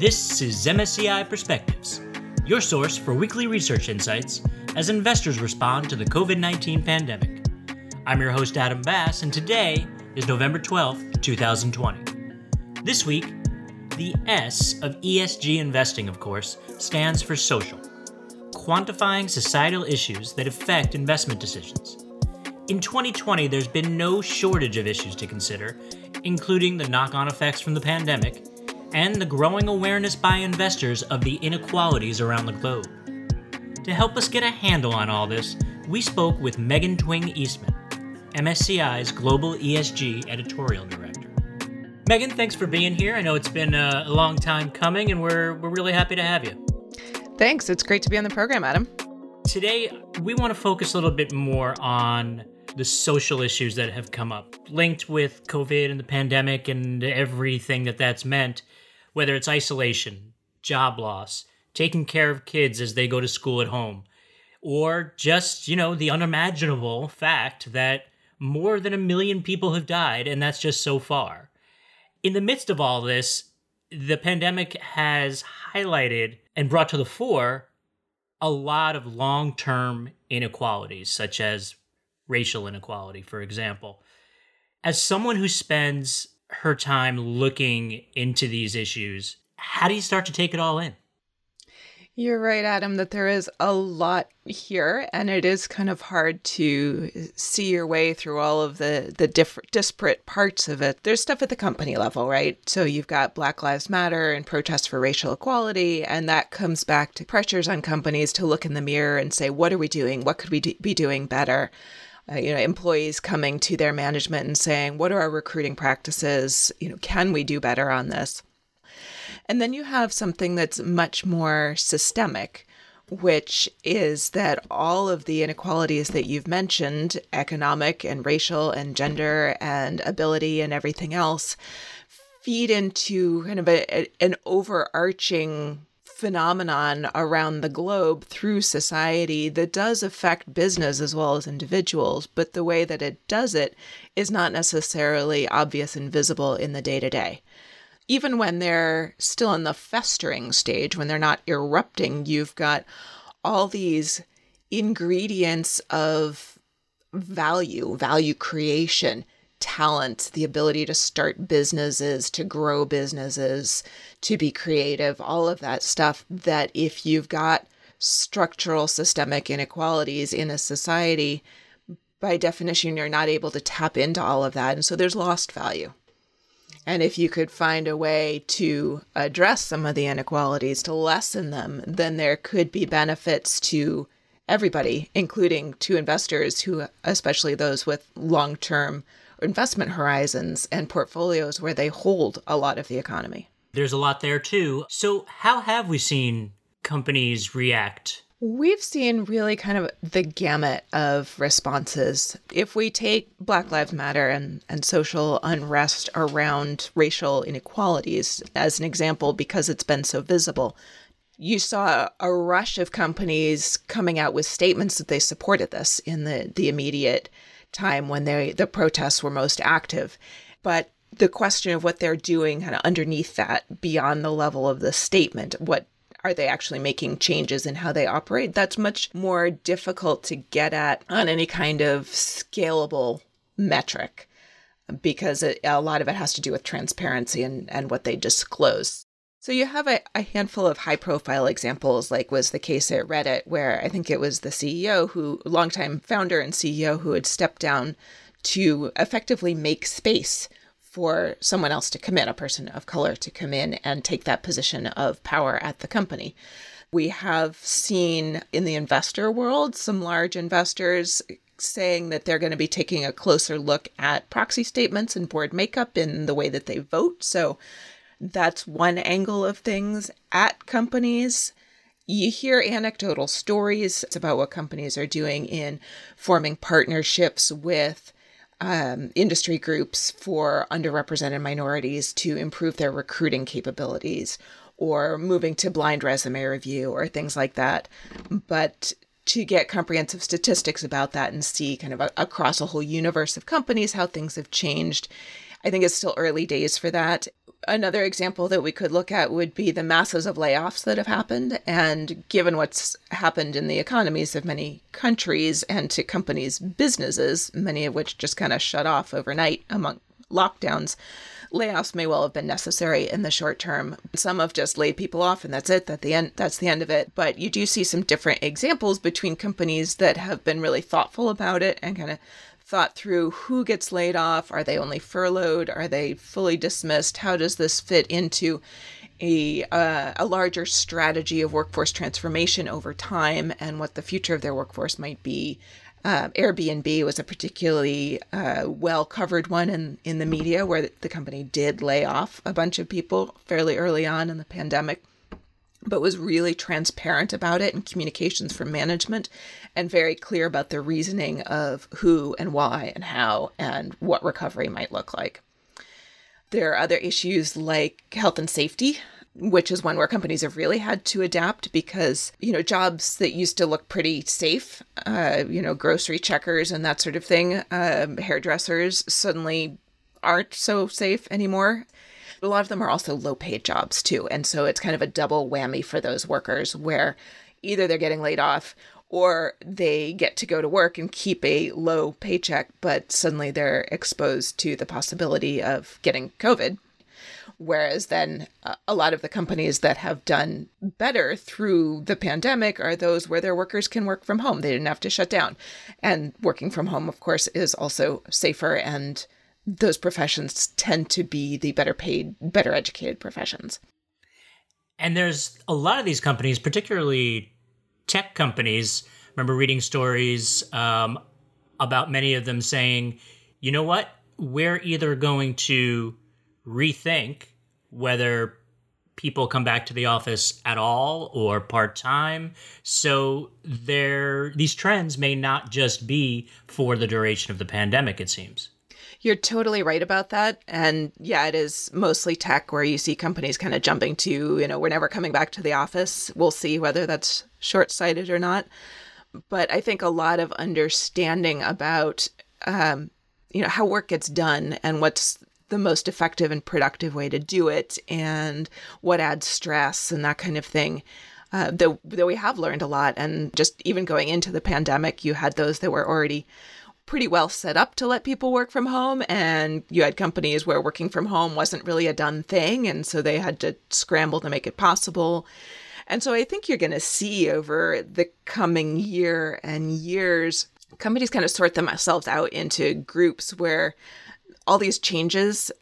This is MSCI Perspectives, your source for weekly research insights as investors respond to the COVID 19 pandemic. I'm your host, Adam Bass, and today is November 12th, 2020. This week, the S of ESG investing, of course, stands for social, quantifying societal issues that affect investment decisions. In 2020, there's been no shortage of issues to consider, including the knock on effects from the pandemic and the growing awareness by investors of the inequalities around the globe. To help us get a handle on all this, we spoke with Meggin Thwing Eastman, MSCI's Global ESG Editorial Director. Meggin, thanks for being here. I know it's been uh, a long time coming, and we're, we're really happy to have you. Thanks. It's great to be on the program, Adam. Today, we want to focus a little bit more on the social issues that have come up linked with COVID and the pandemic and everything that that's meant whether it's isolation, job loss, taking care of kids as they go to school at home, or just, you know, the unimaginable fact that more than a million people have died, and that's just so far. In the midst of all this, the pandemic has highlighted and brought to the fore a lot of long term inequalities, such as racial inequality, for example. As someone who spends her time looking into these issues, how do you start to take it all in? You're right, Adam, that there is a lot here, and it is kind of hard to see your way through all of the the different disparate parts of it. There's stuff at the company level, right? So you've got Black Lives Matter and protests for racial equality, and that comes back to pressures on companies to look in the mirror and say, what are we doing? What could we do- be doing better? Uh, you know employees coming to their management and saying what are our recruiting practices? You know can we do better on this? And then you have something that's much more systemic which is that all of the inequalities that you've mentioned economic and racial and gender and ability and everything else feed into kind of a, a, an overarching phenomenon around the globe through society that does affect business as well as individuals, but the way that it does it is not necessarily obvious and visible in the day to day. Even when they're still in the festering stage, when they're not erupting, you've got all these ingredients of value, value creation talent, the ability to start businesses, to grow businesses, to be creative, all of that stuff that if you've got structural systemic inequalities in a society, by definition, you're not able to tap into all of that. And so there's lost value. And if you could find a way to address some of the inequalities, to lessen them, then there could be benefits to everybody, including to investors who, especially those with long term investment horizons and portfolios where they hold a lot of the economy. There's a lot there too. So, how have we seen companies react? We've seen really kind of the gamut of responses. If we take Black Lives Matter and, and social unrest around racial inequalities as an example, because it's been so visible, you saw a rush of companies coming out with statements that they supported this in the, the immediate time when they the protests were most active. But the question of what they're doing kind of underneath that beyond the level of the statement, what are they actually making changes in how they operate? That's much more difficult to get at on any kind of scalable metric because it, a lot of it has to do with transparency and, and what they disclose. So you have a, a handful of high profile examples, like was the case at Reddit, where I think it was the CEO who, longtime founder and CEO, who had stepped down to effectively make space for someone else to come in, a person of color to come in and take that position of power at the company. We have seen in the investor world some large investors saying that they're going to be taking a closer look at proxy statements and board makeup in the way that they vote. So that's one angle of things at companies. You hear anecdotal stories about what companies are doing in forming partnerships with um, industry groups for underrepresented minorities to improve their recruiting capabilities or moving to blind resume review or things like that. But to get comprehensive statistics about that and see kind of a, across a whole universe of companies how things have changed I think it's still early days for that. Another example that we could look at would be the masses of layoffs that have happened. And given what's happened in the economies of many countries and to companies' businesses, many of which just kind of shut off overnight among lockdowns, layoffs may well have been necessary in the short term. Some have just laid people off and that's it. That the end that's the end of it. But you do see some different examples between companies that have been really thoughtful about it and kind of thought through who gets laid off. Are they only furloughed? Are they fully dismissed? How does this fit into a, uh, a larger strategy of workforce transformation over time and what the future of their workforce might be? Uh, Airbnb was a particularly uh, well covered one in, in the media where the company did lay off a bunch of people fairly early on in the pandemic but was really transparent about it in communications from management and very clear about the reasoning of who and why and how and what recovery might look like. There are other issues like health and safety, which is one where companies have really had to adapt because, you know, jobs that used to look pretty safe, uh, you know, grocery checkers and that sort of thing, um, hairdressers suddenly aren't so safe anymore a lot of them are also low paid jobs too. And so it's kind of a double whammy for those workers where either they're getting laid off or they get to go to work and keep a low paycheck, but suddenly they're exposed to the possibility of getting COVID. Whereas then uh, a lot of the companies that have done better through the pandemic are those where their workers can work from home. They didn't have to shut down. And working from home, of course, is also safer and those professions tend to be the better paid, better educated professions. And there's a lot of these companies, particularly tech companies. remember reading stories um, about many of them saying, you know what? We're either going to rethink whether people come back to the office at all or part time. So there these trends may not just be for the duration of the pandemic, it seems. You're totally right about that. And yeah, it is mostly tech where you see companies kind of jumping to, you know, we're never coming back to the office. We'll see whether that's short sighted or not. But I think a lot of understanding about, um, you know, how work gets done and what's the most effective and productive way to do it and what adds stress and that kind of thing. Uh, that, that we have learned a lot. And just even going into the pandemic, you had those that were already pretty well set up to let people work from home and you had companies where working from home wasn't really a done thing and so they had to scramble to make it possible. And so i think you're going to see over the coming year and years companies kind of sort themselves out into groups where all these changes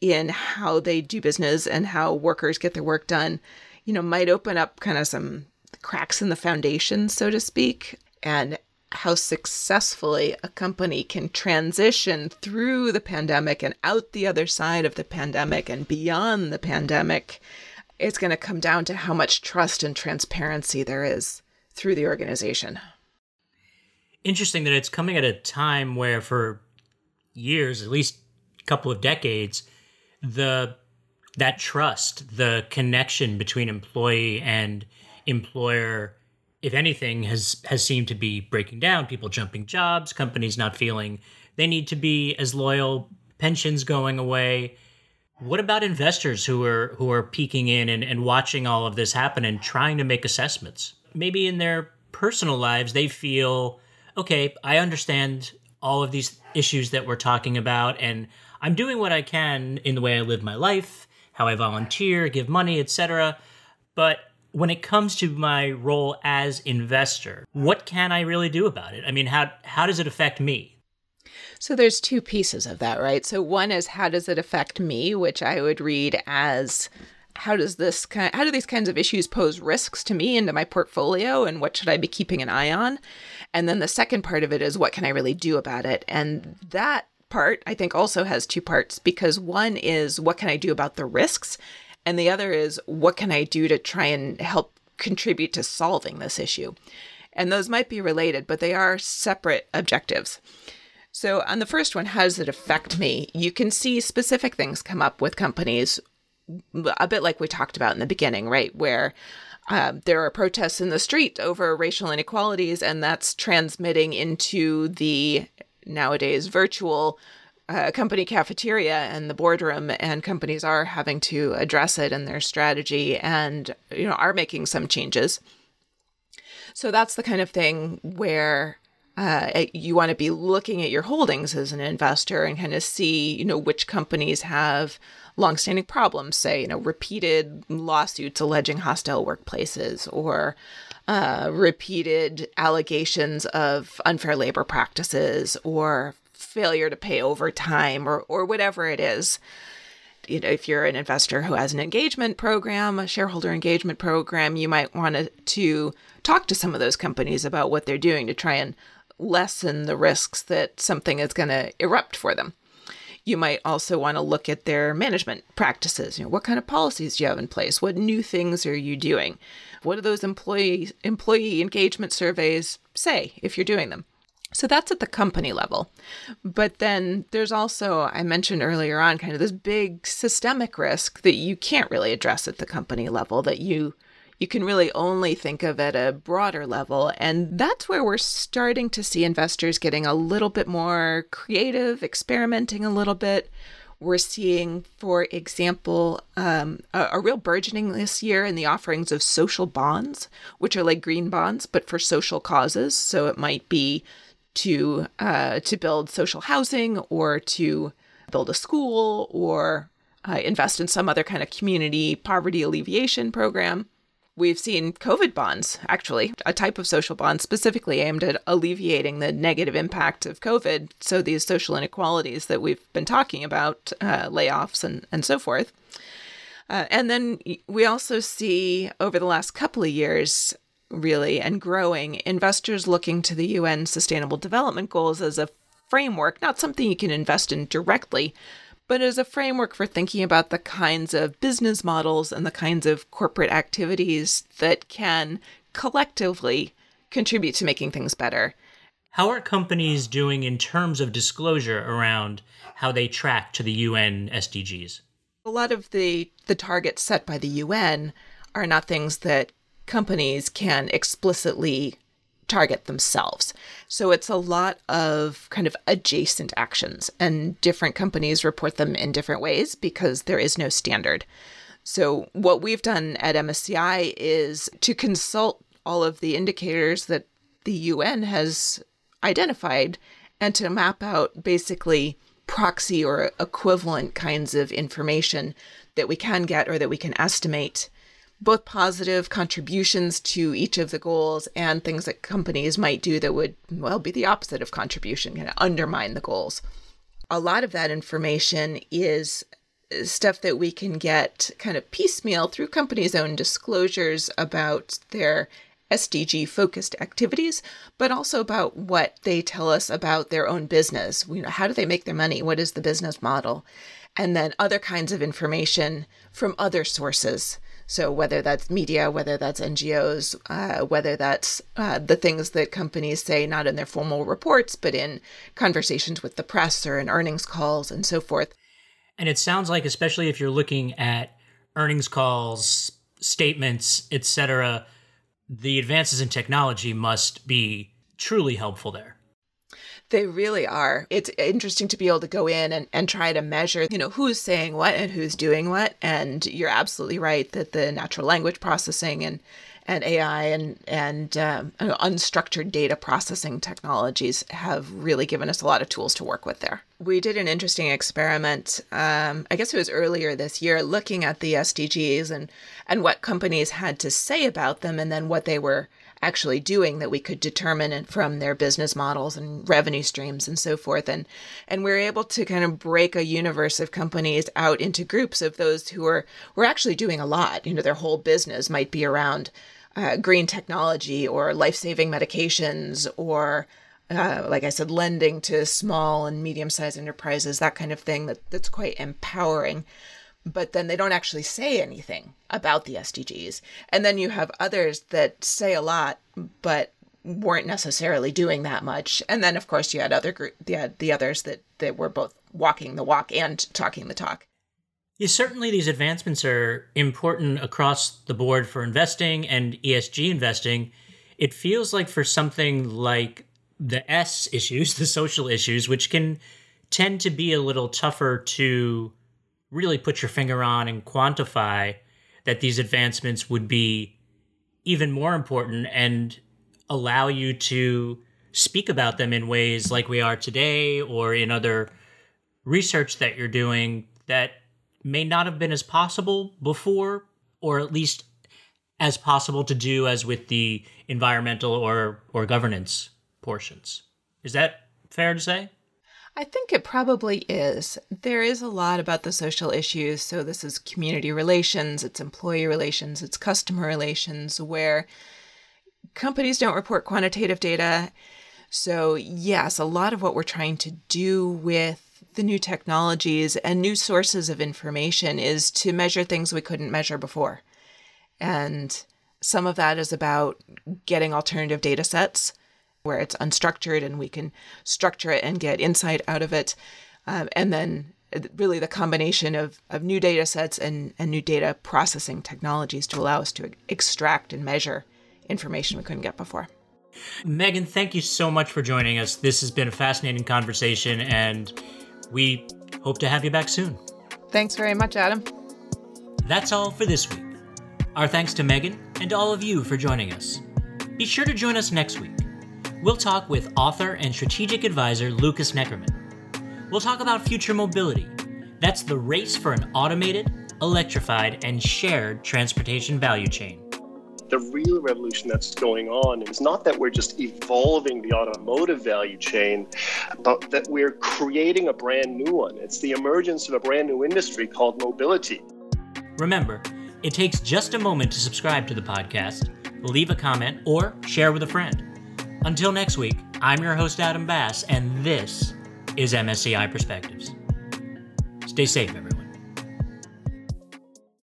in how they do business and how workers get their work done you know might open up kind of some cracks in the foundation so to speak. And how successfully a company can transition through the pandemic and out the other side of the pandemic and beyond the pandemic, it's going to come down to how much trust and transparency there is through the organization. Interesting that it's coming at a time where, for years, at least a couple of decades, the that trust, the connection between employee and employer if anything, has has seemed to be breaking down. People jumping jobs, companies not feeling they need to be as loyal, pensions going away. What about investors who are who are peeking in and, and watching all of this happen and trying to make assessments? Maybe in their personal lives they feel, okay, I understand all of these issues that we're talking about, and I'm doing what I can in the way I live my life, how I volunteer, give money, etc. But when it comes to my role as investor, what can I really do about it? I mean, how how does it affect me? So there's two pieces of that, right? So one is how does it affect me, which I would read as how does this kind how do these kinds of issues pose risks to me and to my portfolio and what should I be keeping an eye on? And then the second part of it is what can I really do about it? And that part I think also has two parts because one is what can I do about the risks and the other is what can I do to try and help contribute to solving this issue? And those might be related, but they are separate objectives. So, on the first one, how does it affect me? You can see specific things come up with companies, a bit like we talked about in the beginning, right? Where uh, there are protests in the street over racial inequalities, and that's transmitting into the nowadays virtual a company cafeteria and the boardroom and companies are having to address it in their strategy and you know are making some changes. So that's the kind of thing where uh, you want to be looking at your holdings as an investor and kind of see you know which companies have longstanding problems say you know repeated lawsuits alleging hostile workplaces or uh, repeated allegations of unfair labor practices or failure to pay overtime or or whatever it is. You know if you're an investor who has an engagement program a shareholder engagement program you might want to, to talk to some of those companies about what they're doing to try and lessen the risks that something is going to erupt for them. You might also want to look at their management practices. You know what kind of policies do you have in place? What new things are you doing? What do those employee employee engagement surveys say if you're doing them so that's at the company level. But then there's also, I mentioned earlier on, kind of this big systemic risk that you can't really address at the company level, that you you can really only think of at a broader level. And that's where we're starting to see investors getting a little bit more creative, experimenting a little bit. We're seeing, for example, um, a, a, real burgeoning this year in the offerings of social bonds, which are like green bonds, but for social causes. So it might be to uh, to build social housing or to build a school or uh, invest in some other kind of community poverty alleviation program. We've seen COVID bonds, actually, a type of social bond specifically aimed at alleviating the negative impact of COVID. So, these social inequalities that we've been talking about, uh, layoffs and, and so forth. Uh, and then we also see over the last couple of years really and growing, investors looking to the UN Sustainable Development Goals as a framework, not something you can invest in directly, but as a framework for thinking about the kinds of business models and the kinds of corporate activities that can collectively contribute to making things better. How are companies doing in terms of disclosure around how they track to the UN SDGs? A lot of the, the targets set by the UN are not things that companies can explicitly target themselves. So it's a lot of kind of adjacent actions, and different companies report them in different ways because there is no standard. So, what we've done at MSCI is to consult all of the indicators that the UN has identified and to map out basically proxy or equivalent kinds of information that we can get or that we can estimate both positive contributions to each of the goals and things that companies might do that would, well, be the opposite of contribution, kind of undermine the goals. A lot of that information is stuff that we can get kind of piecemeal through companies' own disclosures about their SDG focused activities, but also about what they tell us about their own business. You know, how do they make their money? What is the business model? And then other kinds of information from other sources so whether that's media, whether that's NGOs, uh, whether that's uh, the things that companies say not in their formal reports, but in conversations with the press or in earnings calls and so forth. And it sounds like, especially if you're looking at earnings calls, statements, etc., the advances in technology must be truly helpful there. They really are. It's interesting to be able to go in and, and try to measure, you know, who's saying what and who's doing what. And you're absolutely right that the natural language processing and and AI and and um, unstructured data processing technologies have really given us a lot of tools to work with there. We did an interesting experiment. Um, I guess it was earlier this year, looking at the SDGs and and what companies had to say about them, and then what they were actually doing that we could determine from their business models and revenue streams and so forth and and we're able to kind of break a universe of companies out into groups of those who are were actually doing a lot you know their whole business might be around uh, green technology or life-saving medications or uh, like I said, lending to small and medium-sized enterprises, that kind of thing. That that's quite empowering but then they don't actually say anything about the SDGs. And then you have others that say a lot, but weren't necessarily doing that much. And then, of course, you had other group, the, the others that, that were both walking the walk and talking the talk. Yeah, certainly these advancements are important across the board for investing and ESG investing. It feels like for something like the S issues, the social issues, which can tend to be a little tougher to really put your finger on and quantify that these advancements would be even more important and allow you to speak about them in ways like we are today or in other research that you're doing that may not have been as possible before or at least as possible to do as with the environmental or or governance portions. Is that fair to say? I think it probably is. There is a lot about the social issues. So, this is community relations, it's employee relations, it's customer relations, where companies don't report quantitative data. So, yes, a lot of what we're trying to do with the new technologies and new sources of information is to measure things we couldn't measure before. And some of that is about getting alternative data sets where it's unstructured and we can structure it and get insight out of it. Um, and then really the combination of, of new data sets and, and new data processing technologies to allow us to extract and measure information we couldn't get before. Meggin, thank you so much for joining us. This has been a fascinating conversation, and we hope to have you back soon. Thanks very much, Adam. That's all for this week. Our thanks to Meggin and to all of you for joining us. Be sure to join us next week. We'll talk with author and strategic advisor Lukas Neckermann. We'll talk about future mobility. That's the race for an automated, electrified, and shared transportation value chain. The real revolution that's going on is not that we're just evolving the automotive value chain, but that we're creating a brand new one. It's the emergence of a brand new industry called mobility. Remember, it takes just a moment to subscribe to the podcast, leave a comment, or share with a friend. Until next week, I'm your host, Adam Bass, and this is MSCI Perspectives. Stay safe, everyone.